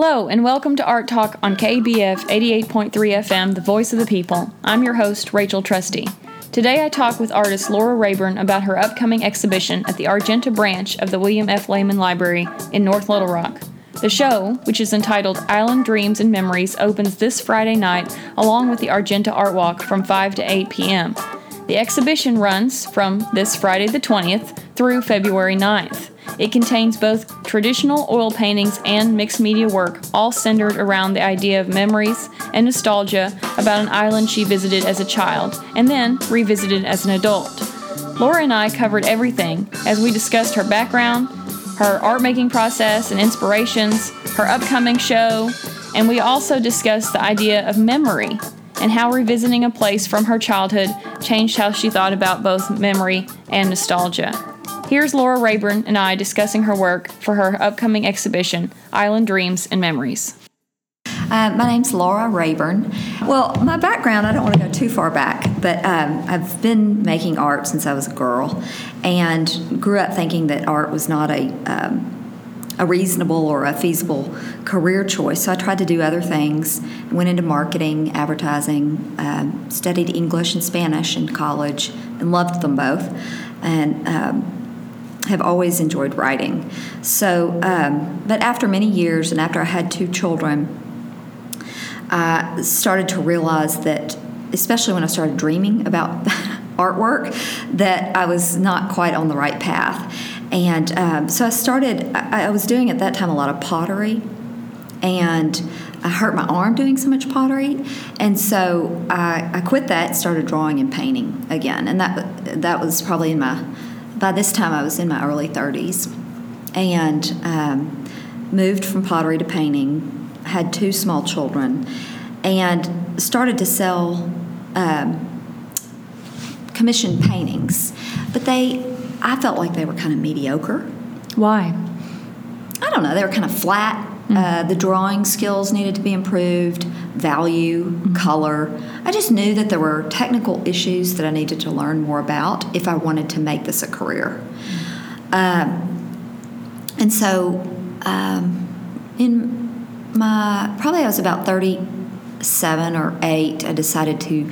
Hello, and welcome to Art Talk on KABF 88.3 FM, the voice of the people. I'm your host, Rachel Trusty. Today I talk with artist Laura Rayburn about her upcoming exhibition at the Argenta branch of the William F. Laman Library in North Little Rock. The show, which is entitled Island Dreams and Memories, opens this Friday night along with the Argenta Art Walk from 5 to 8 p.m. The exhibition runs from this Friday the 20th through February 9th. It contains both traditional oil paintings and mixed media work, all centered around the idea of memories and nostalgia about an island she visited as a child and then revisited as an adult. Laura and I covered everything as we discussed her background, her art making process and inspirations, her upcoming show, and we also discussed the idea of memory and how revisiting a place from her childhood changed how she thought about both memory and nostalgia. Here's Laura Rayburn and I discussing her work for her upcoming exhibition, Island Dreams and Memories. Uh, my name's Laura Rayburn. Well, my background, I don't want to go too far back, but um, I've been making art since I was a girl and grew up thinking that art was not a, um, a reasonable or a feasible career choice. So I tried to do other things, went into marketing, advertising, um, studied English and Spanish in college, and loved them both. And um, have always enjoyed writing. So, um, but after many years and after I had two children, I started to realize that, especially when I started dreaming about artwork, that I was not quite on the right path. And um, so I started, I, I was doing at that time a lot of pottery and I hurt my arm doing so much pottery, and so I, I quit that started drawing and painting again. And that that was probably in my by this time I was in my early 30s and um, moved from pottery to painting, had two small children, and started to sell um, commissioned paintings. But they, I felt like they were kind of mediocre. Why? I don't know, they were kind of flat. Mm-hmm. Uh, the drawing skills needed to be improved, value, mm-hmm. color. I just knew that there were technical issues that I needed to learn more about if I wanted to make this a career. Um, and so, um, in my probably I was about 37 or 8, I decided to.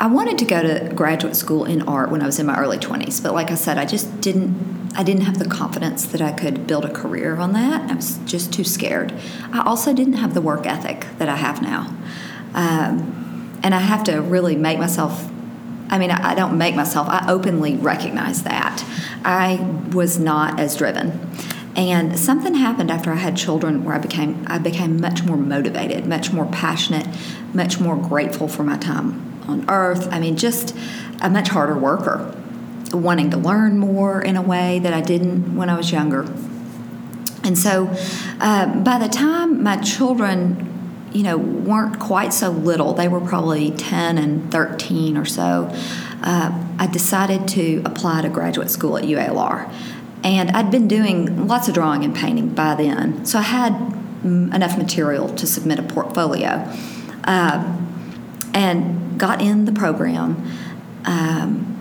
I wanted to go to graduate school in art when I was in my early 20s, but like I said, I just didn't I didn't have the confidence that I could build a career on that. I was just too scared. I also didn't have the work ethic that I have now. Um, and I have to really make myself I mean, I don't make myself, I openly recognize that. I was not as driven. And something happened after I had children where I became I became much more motivated, much more passionate, much more grateful for my time on earth. I mean, just a much harder worker wanting to learn more in a way that I didn't when I was younger. And so uh, by the time my children, you know, weren't quite so little, they were probably 10 and 13 or so, uh, I decided to apply to graduate school at UALR. And I'd been doing lots of drawing and painting by then, so I had mm, enough material to submit a portfolio. Uh, and got in the program. Um,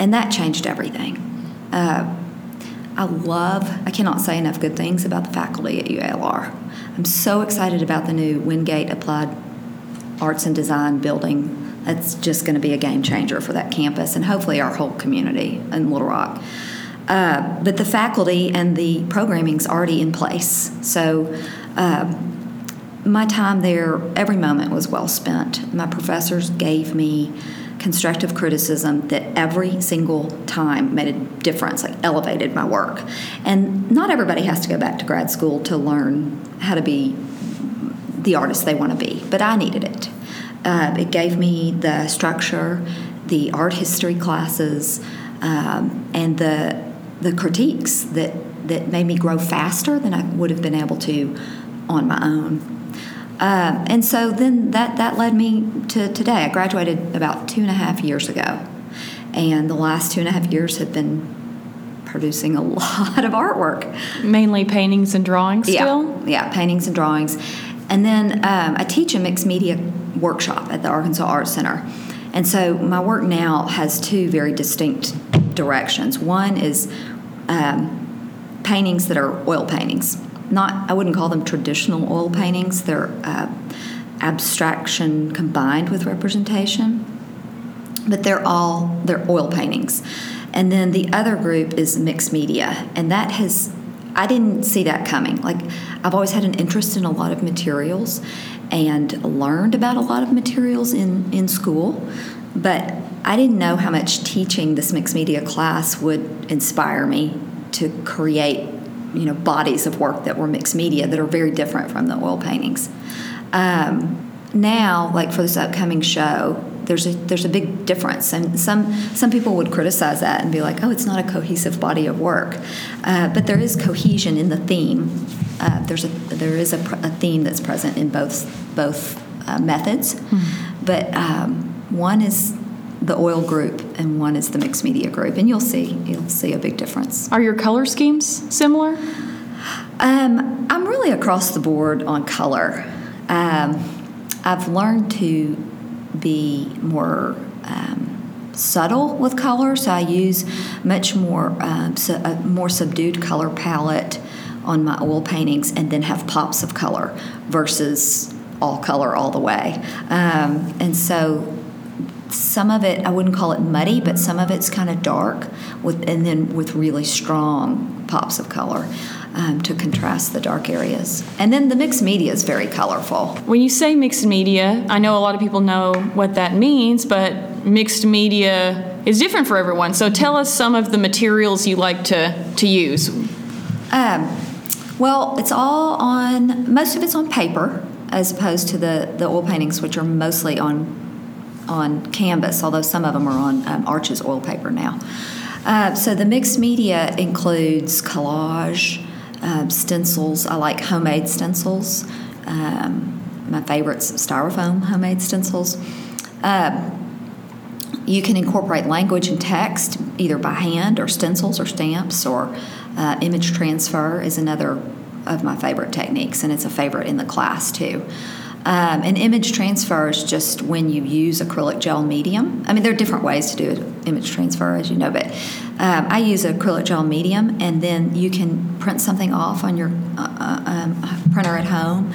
and that changed everything. Uh, I love, I cannot say enough good things about the faculty at UALR. I'm so excited about the new Windgate Applied Arts and Design building. That's just going to be a game changer for that campus and hopefully our whole community in Little Rock. Uh, but the faculty and the programming's already in place. So uh, my time there, every moment was well spent. My professors gave me constructive criticism that every single time made a difference, like elevated my work. And not everybody has to go back to grad school to learn how to be the artist they want to be, but I needed it. Uh, it gave me the structure, the art history classes, um, and the the critiques that that made me grow faster than I would have been able to on my own. Uh, and so then that, that led me to today. I graduated about two and a half years ago. And the last two and a half years have been producing a lot of artwork. Mainly paintings and drawings still? Yeah, yeah paintings and drawings. And then um, I teach a mixed media workshop at the Arkansas Art Center. And so my work now has two very distinct directions. One is um, paintings that are oil paintings not I wouldn't call them traditional oil paintings. They're uh, abstraction combined with representation, but they're all they're oil paintings. And then the other group is mixed media, and that has I didn't see that coming. Like I've always had an interest in a lot of materials and learned about a lot of materials in in school, but I didn't know how much teaching this mixed media class would inspire me to create, you know, bodies of work that were mixed media that are very different from the oil paintings. Um, now, like for this upcoming show, there's a there's a big difference, and some some people would criticize that and be like, "Oh, it's not a cohesive body of work," uh, but there is cohesion in the theme. Uh, there's a there is a, a, theme that's present in both both uh, methods, mm-hmm. but um, one is the oil group and one is the mixed media group, and you'll see you'll see a big difference. Are your color schemes similar? Um, I'm really across the board on color. Um, I've learned to be more um, subtle with color, so I use much more um, su- a more subdued color palette on my oil paintings, and then have pops of color versus all color all the way. Um, and so some of it I wouldn't call it muddy, but some of it's kind of dark, with and then with really strong pops of color. Um, to contrast the dark areas. And then the mixed media is very colorful. When you say mixed media, I know a lot of people know what that means, but mixed media is different for everyone. So tell us some of the materials you like to, to use. Um, well, it's all on, most of it's on paper as opposed to the, the oil paintings, which are mostly on on canvas, although some of them are on um, Arches oil paper now. Uh, so the mixed media includes collage, uh, stencils. I like homemade stencils. Um, my favorite's styrofoam homemade stencils. Uh, you can incorporate language and text either by hand or stencils or stamps or uh, image transfer is another of my favorite techniques, and it's a favorite in the class too. Um, an image transfer is just when you use acrylic gel medium. I mean, there are different ways to do image transfer, as you know, but um, I use acrylic gel medium, and then you can print something off on your uh, uh um, printer at home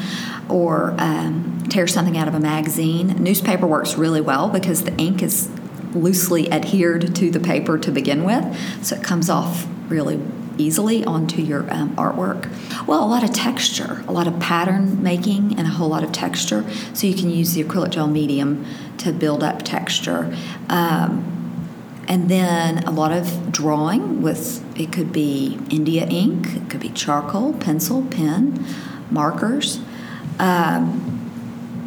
or um, tear something out of a magazine. Newspaper works really well because the ink is loosely adhered to the paper to begin with, so it comes off really easily onto your um, artwork? Well, a lot of texture, a lot of pattern making, and a whole lot of texture. So you can use the acrylic gel medium to build up texture. Um, and then a lot of drawing with it could be India ink, it could be charcoal, pencil, pen, markers. Um,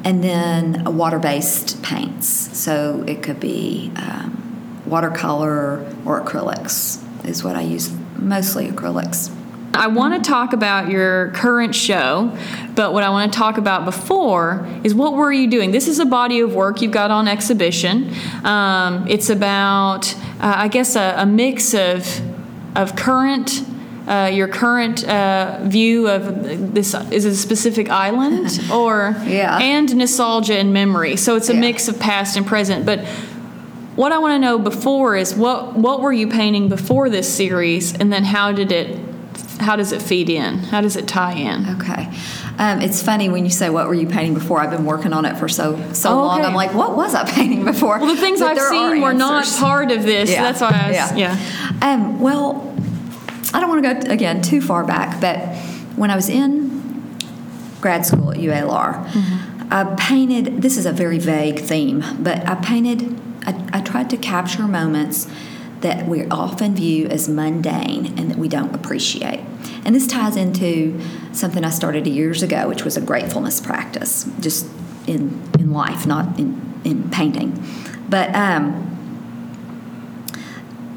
and then water based paints. So it could be um, watercolor or acrylics, is what I use mostly acrylics. I want to talk about your current show, but what I want to talk about before is what were you doing? This is a body of work you've got on exhibition. Um, it's about, uh, I guess, a, a, mix of of current. Uh, your current uh, view of this is a specific island or yeah. and nostalgia and memory so it's a yeah. mix of past and present but what I want to know before is what what were you painting before this series, and then how did it how does it feed in? How does it tie in? Okay. Um, it's funny when you say what were you painting before. I've been working on it for so so oh, long. I'm like, what was I painting before? Well, the things but I've seen were not part of this. Yeah. That's why I was, yeah. yeah. Um, well, I don't want to go again too far back, but when I was in grad school at UALR, mm-hmm. I painted. This is a very vague theme, but I painted I, I tried to capture moments that we often view as mundane and that we don't appreciate. And this ties into something I started years ago, which was a gratefulness practice, just in, in life, not in, in painting. But um,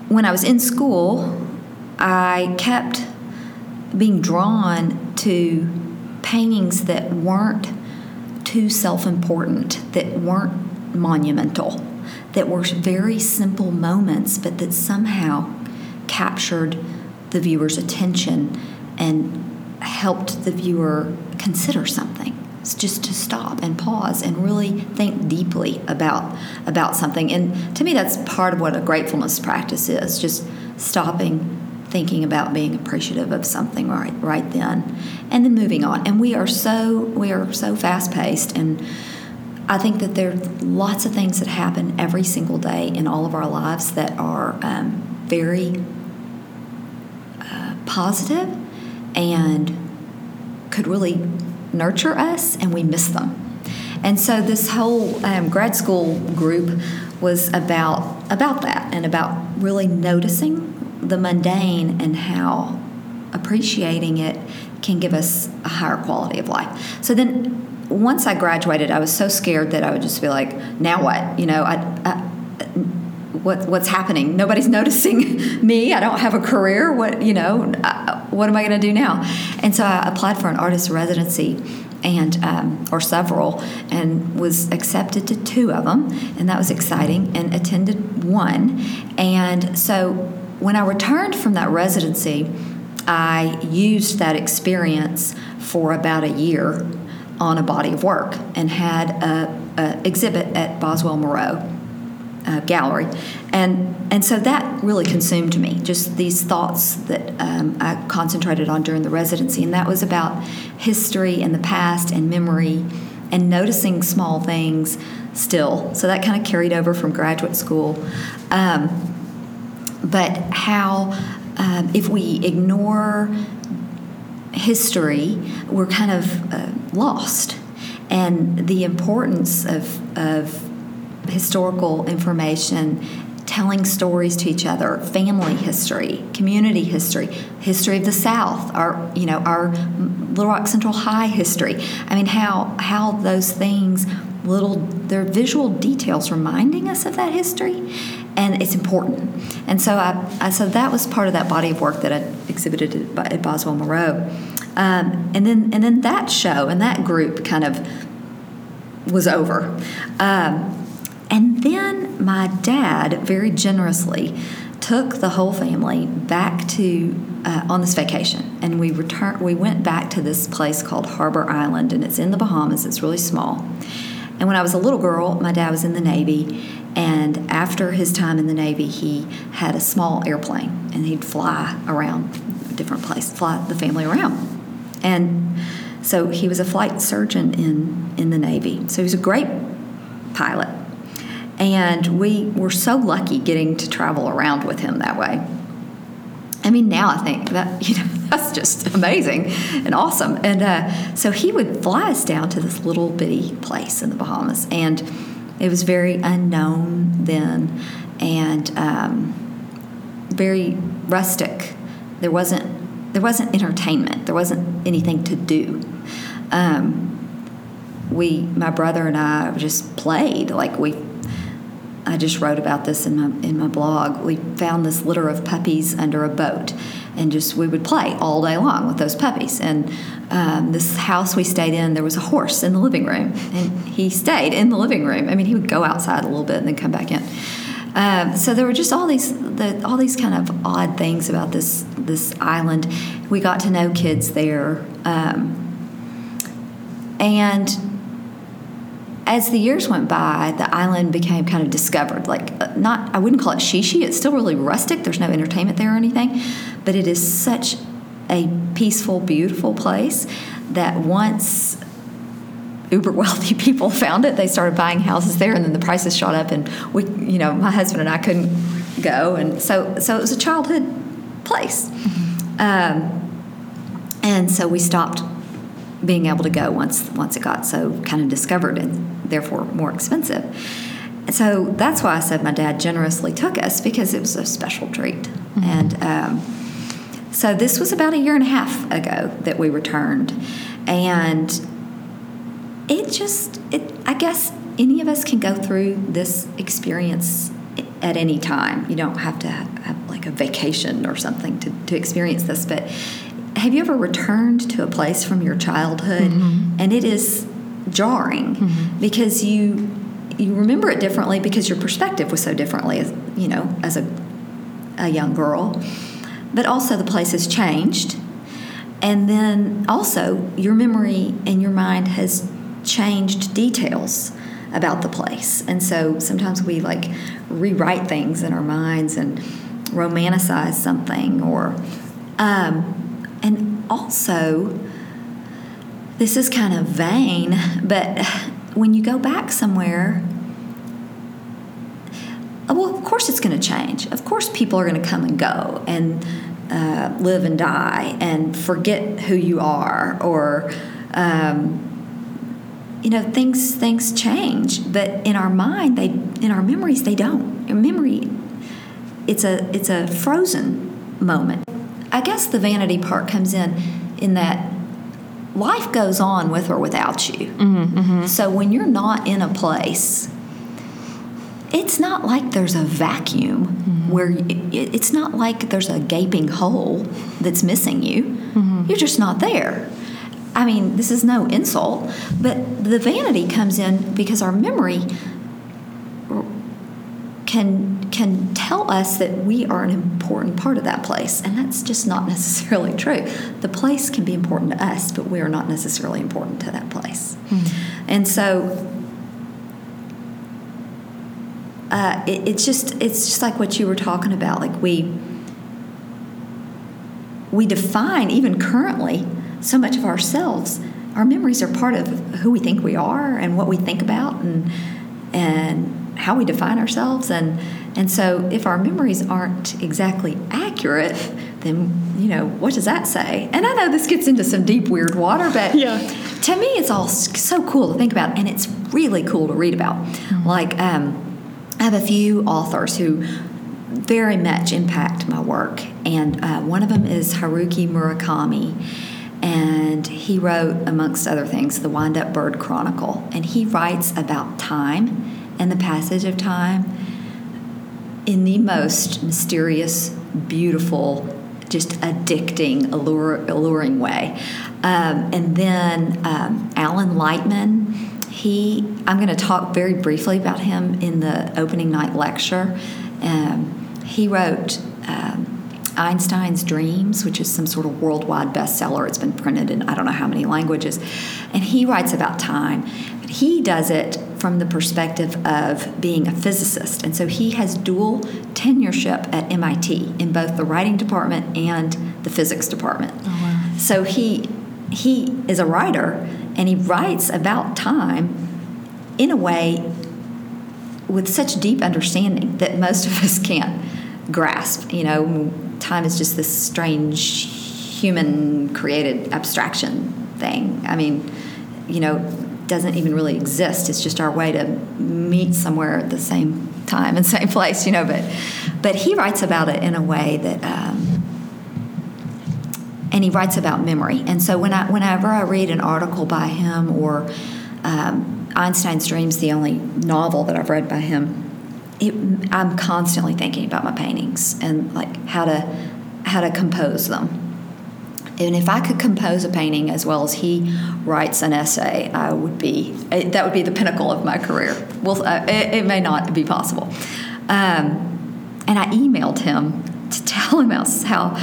when I was in school, I kept being drawn to paintings that weren't too self important, that weren't monumental that were very simple moments, but that somehow captured the viewer's attention and helped the viewer consider something. It's just to stop and pause and really think deeply about about something. And to me, that's part of what a gratefulness practice is: just stopping, thinking about being appreciative of something right right then and then moving on and we are so we are so fast paced and I think that there are lots of things that happen every single day in all of our lives that are um, very uh, positive and could really nurture us, and we miss them. And so this whole um, grad school group was about about that and about really noticing the mundane and how appreciating it can give us a higher quality of life. So then once I graduated, I was so scared that I would just be like, now what? You know, I, I what, what's happening? Nobody's noticing me. I don't have a career. What you know? I, what am I going to do now? And so I applied for an artist residency, and um, or several, and was accepted to two of them, and that was exciting. And attended one, and so when I returned from that residency, I used that experience for about a year on a body of work and had a, a exhibit at Boswell Mourot uh, Gallery, and and so that really consumed me. Just these thoughts that um, I concentrated on during the residency, and that was about history and the past and memory, and noticing small things still. So that kind of carried over from graduate school, um, but how. Um, if we ignore history, we're kind of uh, lost. And the importance of, of historical information, telling stories to each other, family history, community history, history of the South, our you know our Little Rock Central High history. I mean, how how those things little they're visual details reminding us of that history and it's important and so I, I so that was part of that body of work that i exhibited at, at Boswell Mourot um, and then and then that show and that group kind of was over. Um, and then my dad very generously took the whole family back to uh, on this vacation, and we returned. We went back to this place called Harbor Island, and it's in the Bahamas. It's really small. And when I was a little girl, my dad was in the Navy, and after his time in the Navy, he had a small airplane, and he'd fly around different places, fly the family around. And so he was a flight surgeon in, in the Navy. So he was a great pilot. And we were so lucky getting to travel around with him that way. I mean, now I think that, you know, that's just amazing and awesome. And uh, so he would fly us down to this little bitty place in the Bahamas. And it was very unknown then and um, very rustic. There wasn't there wasn't entertainment. There wasn't anything to do. Um, we, my brother and I, just played. Like we, I just wrote about this in my in my blog. We found this litter of puppies under a boat, and just we would play all day long with those puppies. And um, this house we stayed in, there was a horse in the living room, and he stayed in the living room. I mean, he would go outside a little bit and then come back in. Um, so there were just all these the, all these kind of odd things about this this island. We got to know kids there, um, and as the years went by, the island became kind of discovered. Like uh, not, I wouldn't call it shishi. It's still really rustic. There's no entertainment there or anything, but it is such a peaceful, beautiful place that once uber wealthy people found it. They started buying houses there, and then the prices shot up, and we, you know, my husband and I couldn't go, and so so it was a childhood place, mm-hmm. um, and so we stopped being able to go once once it got so kind of discovered and therefore more expensive. So that's why I said my dad generously took us because it was a special treat, mm-hmm. and. Um, so this was about a year and a half ago that we returned, and it just it i guess any of us can go through this experience at any time you don't have to have like a vacation or something to, to experience this but have you ever returned to a place from your childhood mm-hmm. and it is jarring mm-hmm. because you you remember it differently because your perspective was so differently as you know as a a young girl but also the place has changed and then also your memory and your mind has changed details about the place. And so sometimes we like rewrite things in our minds and romanticize something or um, and also this is kind of vain but when you go back somewhere well of course it's going to change. Of course people are going to come and go and uh, live and die and forget who you are or um, you know things things change. But in our mind they in our memories they don't. Your memory it's a it's a frozen moment. I guess the vanity part comes in in that life goes on with or without you. Mm-hmm, mm-hmm. so when you're not in a place it's not like there's a vacuum Mm-hmm. where it, it's not like there's a gaping hole that's missing you. Mm-hmm. you're just not there. I mean this is no insult but the vanity comes in because our memory can can tell us that we are an important part of that place and that's just not necessarily true. The place can be important to us but we are not necessarily important to that place. And so uh, it, it's just it's just like what you were talking about like we we define even currently so much of ourselves. Our memories are part of who we think we are and what we think about and and how we define ourselves. And and so if our memories aren't exactly accurate then you know what does that say? And i know this gets into some deep weird water but Yeah. to me it's all so cool to think about and it's really cool to read about. Like um, i have a few authors who very much impact my work and uh, one of them is haruki murakami and he wrote amongst other things the wind up bird chronicle and he writes about time and the passage of time in the most mysterious, beautiful, just addicting, allure, alluring way. Um, and then um, Alan Lightman, he, I'm going to talk very briefly about him in the opening night lecture. Um, he wrote um, Einstein's Dreams, which is some sort of worldwide bestseller. It's been printed in I don't know how many languages. And he writes about time. But he does it from the perspective of being a physicist. And so he has dual tenureship at MIT in both the writing department and the physics department. So he he is a writer and he writes about time in a way with such deep understanding that most of us can't grasp. You know, time is just this strange human created abstraction thing. I mean, you know, doesn't even really exist. It's just our way to meet somewhere at the same time and same place, you know. But but he writes about it in a way that. Um, and he writes about memory. And so when I, whenever I read an article by him or um, Einstein's Dreams, the only novel that I've read by him, it, I'm constantly thinking about my paintings and like how to how to compose them. And if I could compose a painting as well as he writes an essay, I would be that would be the pinnacle of my career. Well, uh, it, it may not be possible. Um, and I emailed him to tell him how how,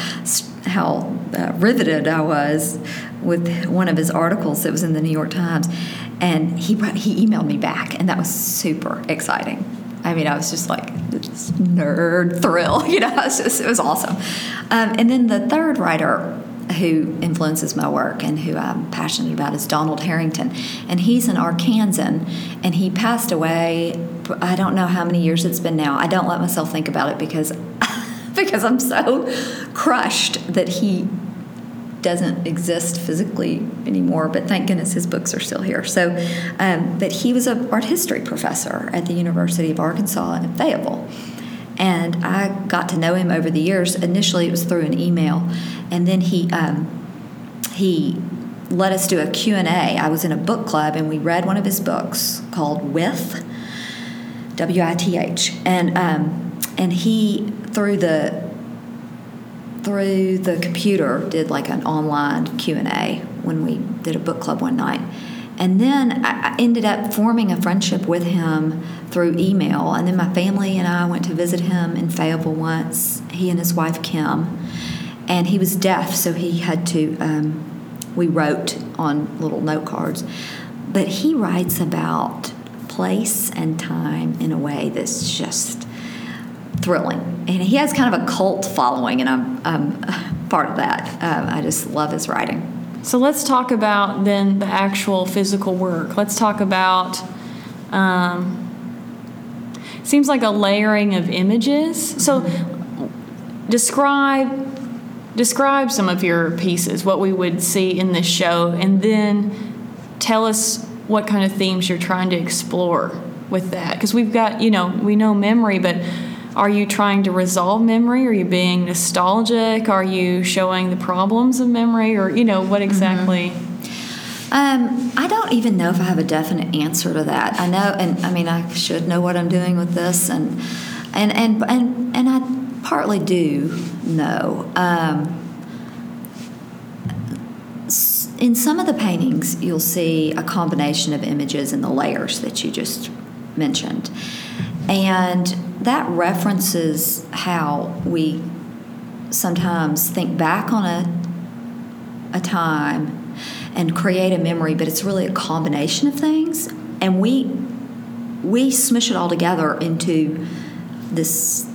how uh, riveted I was with one of his articles that was in the New York Times, and he he emailed me back, and that was super exciting. I mean, I was just like this nerd thrill, you know. It was, just, it was awesome. Um, and then the third writer who influences my work and who I'm passionate about is Donald Harrington, and he's an Arkansan, and he passed away. I don't know how many years it's been now. I don't let myself think about it because because I'm so crushed that he doesn't exist physically anymore, but thank goodness his books are still here. So, um, but he was an art history professor at the University of Arkansas in Fayetteville. And I got to know him over the years. Initially, it was through an email, and then he um, he let us do a Q&A. I was in a book club, and we read one of his books called With, W-I-T-H, and um, and he through the through the computer did like an online q&a when we did a book club one night. And then i ended up forming a friendship with him through email. And then my family and i went to visit him in fayetteville once he and his wife kim. And he was deaf so he had to um, we wrote on little note cards. But he writes about place and time in a way that's just thrilling. And he has kind of a cult following, and I'm, I'm part of that. Um, I just love his writing. So let's talk about then the actual physical work. Let's talk about. Um, seems like a layering of images. So describe describe some of your pieces, what we would see in this show, and then tell us what kind of themes you're trying to explore with that. Because we've got, you know, we know memory, but are you trying to resolve memory? Are you being nostalgic? Are you showing the problems of memory? Or, you know, what exactly? Mm-hmm. Um, I don't even know if I have a definite answer to that. I know, and I mean, I should know what I'm doing with this, and and and and and I partly do know. Um, in some of the paintings, you'll see a combination of images and the layers that you just mentioned. And that references how we sometimes think back on a, a time and create a memory, but it's really a combination of things. And we we smush it all together into this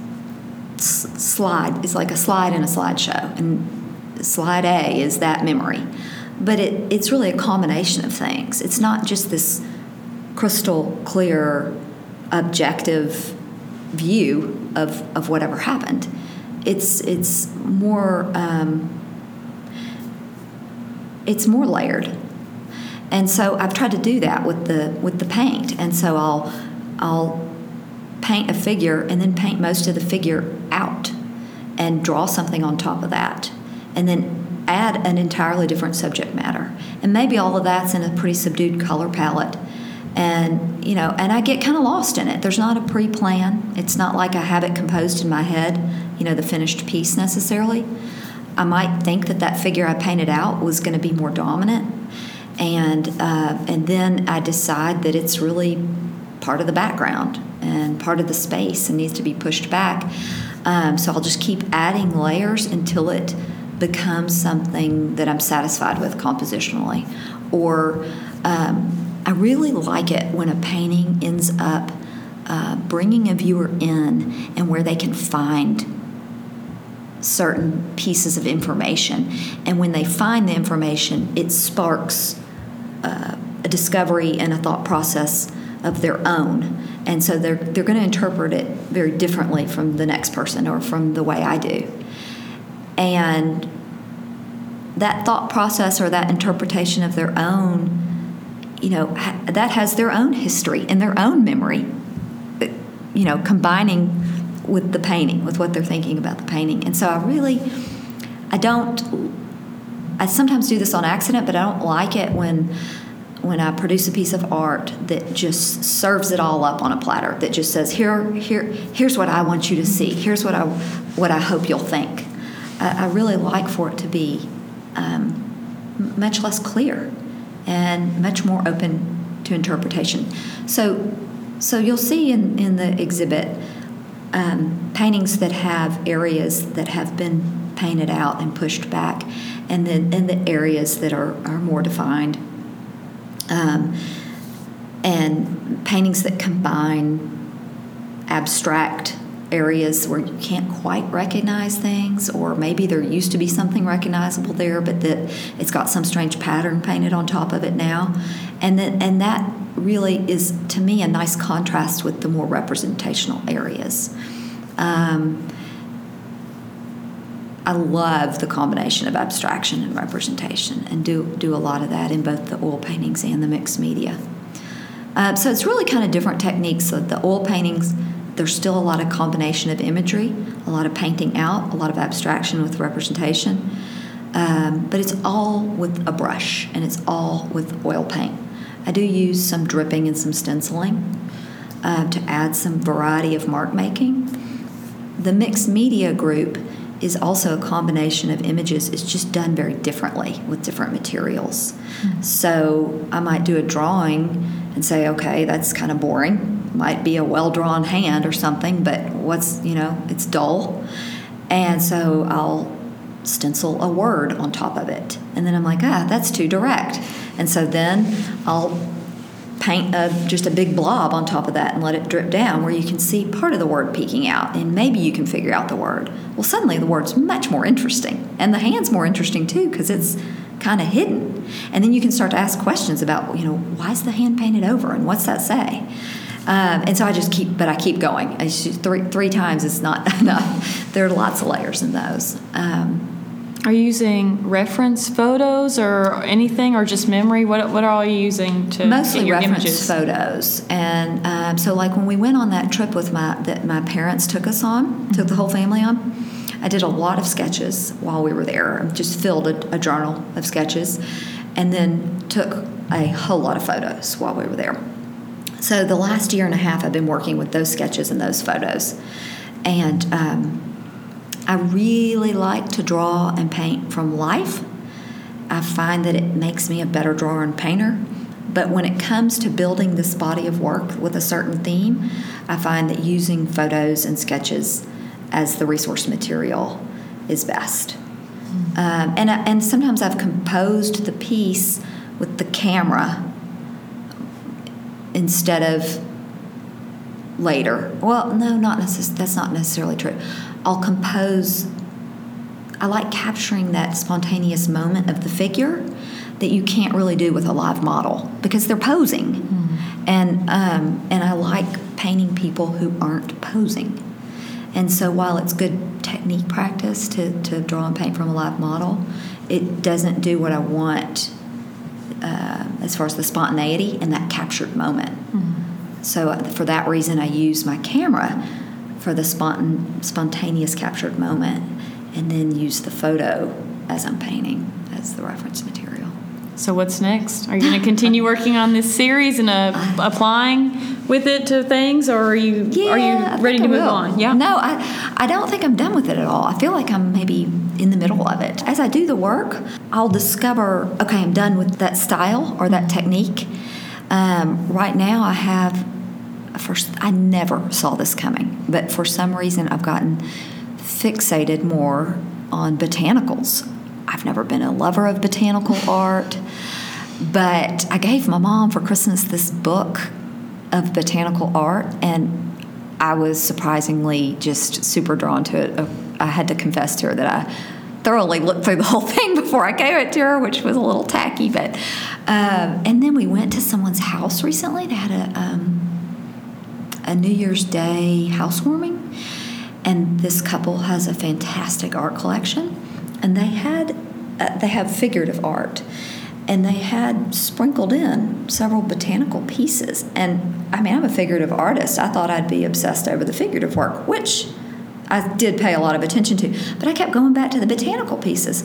slide. It's like a slide in a slideshow. And slide A is that memory. But it, it's really a combination of things. It's not just this crystal clear, objective view of, of whatever happened. It's it's more um, it's more layered, and so I've tried to do that with the with the paint. And so I'll I'll paint a figure and then paint most of the figure out and draw something on top of that, and then add an entirely different subject matter. And maybe all of that's in a pretty subdued color palette and you know and i get kind of lost in it. There's not a pre-plan. It's not like i have it composed in my head you know the finished piece necessarily. I might think that that figure i painted out was going to be more dominant. And uh, and then i decide that it's really part of the background and part of the space and needs to be pushed back. Um, so i'll just keep adding layers until it becomes something that i'm satisfied with compositionally. Or um, I really like it when a painting ends up uh, bringing a viewer in and where they can find certain pieces of information. And when they find the information, it sparks uh, a discovery and a thought process of their own. And so they're, they're going to interpret it very differently from the next person or from the way I do. And that thought process or that interpretation of their own you know, that has their own history and their own memory, uh, you know, combining with the painting, with what they're thinking about the painting. And so I really, I don't, I sometimes do this on accident, but I don't like it when when I produce a piece of art that just serves it all up on a platter that just says here here here's what I want you to see. Here's what I what I hope you'll think. I, I really like for it to be um, much less clear and much more open to interpretation. So, so you'll see in, in the exhibit um, paintings that have areas that have been painted out and pushed back, and then and the areas that are, are more defined. Um, and paintings that combine abstract areas where you can't quite recognize things, or maybe there used to be something recognizable there, but that it's got some strange pattern painted on top of it now, and that and that really is to me a nice contrast with the more representational areas. Um, I love the combination of abstraction and representation, and do do a lot of that in both the oil paintings and the mixed media. Uh, so it's really kind of different techniques. So the oil paintings there's still a lot of combination of imagery, a lot of painting out, a lot of abstraction with representation. Um, but it's all with a brush and it's all with oil paint. I do use some dripping and some stenciling uh, to add some variety of mark making. The mixed media group is also a combination of images. It's just done very differently with different materials. Mm-hmm. So I might do a drawing and say, okay, that's kind of boring might be a well drawn hand or something, but what's, you know, it's dull. And so I'll stencil a word on top of it. And then I'm like, ah, that's too direct. And so then I'll paint a, just a big blob on top of that and let it drip down where you can see part of the word peeking out and maybe you can figure out the word. Well, suddenly the word's much more interesting. And the hand's more interesting too because it's kind of hidden. And then you can start to ask questions about, you know, why is the hand painted over and what's that say? Um, and so I just keep, but I keep going. Just, three, three times is not enough. There are lots of layers in those. Um, are you using reference photos or anything, or just memory? What what are all you using to mostly reference images? photos? And um, so, like when we went on that trip with my that my parents took us on, took the whole family on. I did a lot of sketches while we were there. Just filled a, a journal of sketches, and then took a whole lot of photos while we were there. So the last year and a half, I've been working with those sketches and those photos, and. Um, I really like to draw and paint from life. I find that it makes me a better drawer and painter. But when it comes to building this body of work with a certain theme, I find that using photos and sketches as the resource material is best. Um, and, and sometimes I've composed the piece with the camera instead of later. Well, no, not necess- that's not necessarily true. I'll compose. I like capturing that spontaneous moment of the figure that you can't really do with a live model because they're posing, mm-hmm. and um, and I like painting people who aren't posing. And so while it's good technique practice to, to draw and paint from a live model, it doesn't do what I want uh, as far as the spontaneity and that captured moment. Mm-hmm. So uh, for that reason, I use my camera for the spontan- spontaneous captured moment and then use the photo as I'm painting as the reference material. So what's next? Are you going to continue working on this series and uh, applying with it to things, or are you yeah, are you ready to move on? Yeah. No, I I don't think I'm done with it at all. I feel like I'm maybe in the middle of it. As I do the work, I'll discover okay, I'm done with that style or that technique. Um, right now, I have first I never saw this coming, but for some reason I've gotten fixated more on botanicals. I've never been a lover of botanical art, but I gave my mom for Christmas this book of botanical art and I was surprisingly just super drawn to it. I had to confess to her that I thoroughly looked through the whole thing before I gave it to her, which was a little tacky. But um, and then we went to someone's house recently. They had a um, a New Year's Day housewarming, and this couple has a fantastic art collection, and they had uh, they have figurative art, and they had sprinkled in several botanical pieces. And I mean, I'm a figurative artist. I thought I'd be obsessed over the figurative work, which I did pay a lot of attention to, but I kept going back to the botanical pieces.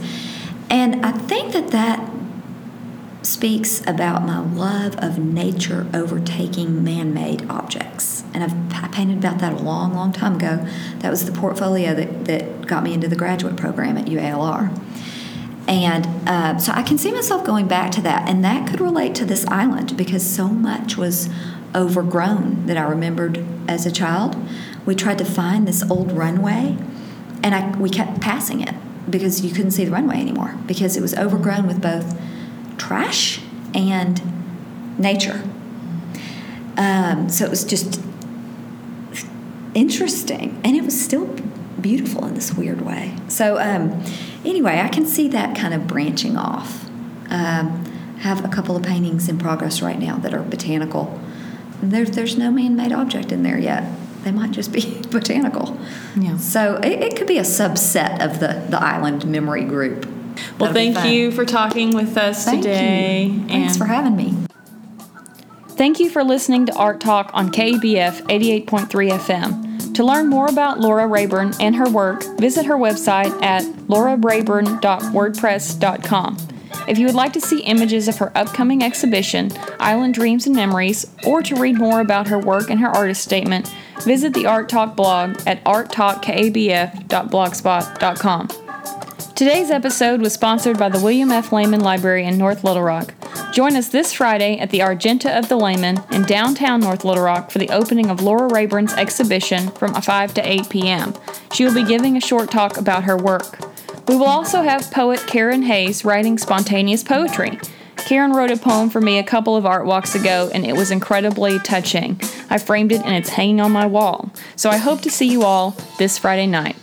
And I think that that speaks about my love of nature overtaking man made objects. And I've I painted about that a long, long time ago. That was the portfolio that, that got me into the graduate program at UALR. And uh, so I can see myself going back to that. And that could relate to this island because so much was overgrown that I remembered as a child. We tried to find this old runway, and I, we kept passing it because you couldn't see the runway anymore because it was overgrown with both trash and nature. Um, so it was just interesting, and it was still beautiful in this weird way. So um, anyway, I can see that kind of branching off. Um, have a couple of paintings in progress right now that are botanical. There's there's no man-made object in there yet. They might just be botanical. Yeah. So it, it could be a subset of the the island memory group. Well, thank you for talking with us thank today. You. Thanks for having me. Thank you for listening to Art Talk on KABF 88.3 FM. To learn more about Laura Rayburn and her work, visit her website at laurarayburn.wordpress.com. If you would like to see images of her upcoming exhibition, Island Dreams and Memories, or to read more about her work and her artist statement, visit the Art Talk blog at arttalkkabf.blogspot.com. Today's episode was sponsored by the William F. Laman Library in North Little Rock. Join us this Friday at the Argenta of the Laman in downtown North Little Rock for the opening of Laura Rayburn's exhibition from 5 to 8 p.m. She will be giving a short talk about her work. We will also have poet Karen Hayes writing spontaneous poetry. Karen wrote a poem for me a couple of art walks ago, and it was incredibly touching. I framed it and it's hanging on my wall. So I hope to see you all this Friday night.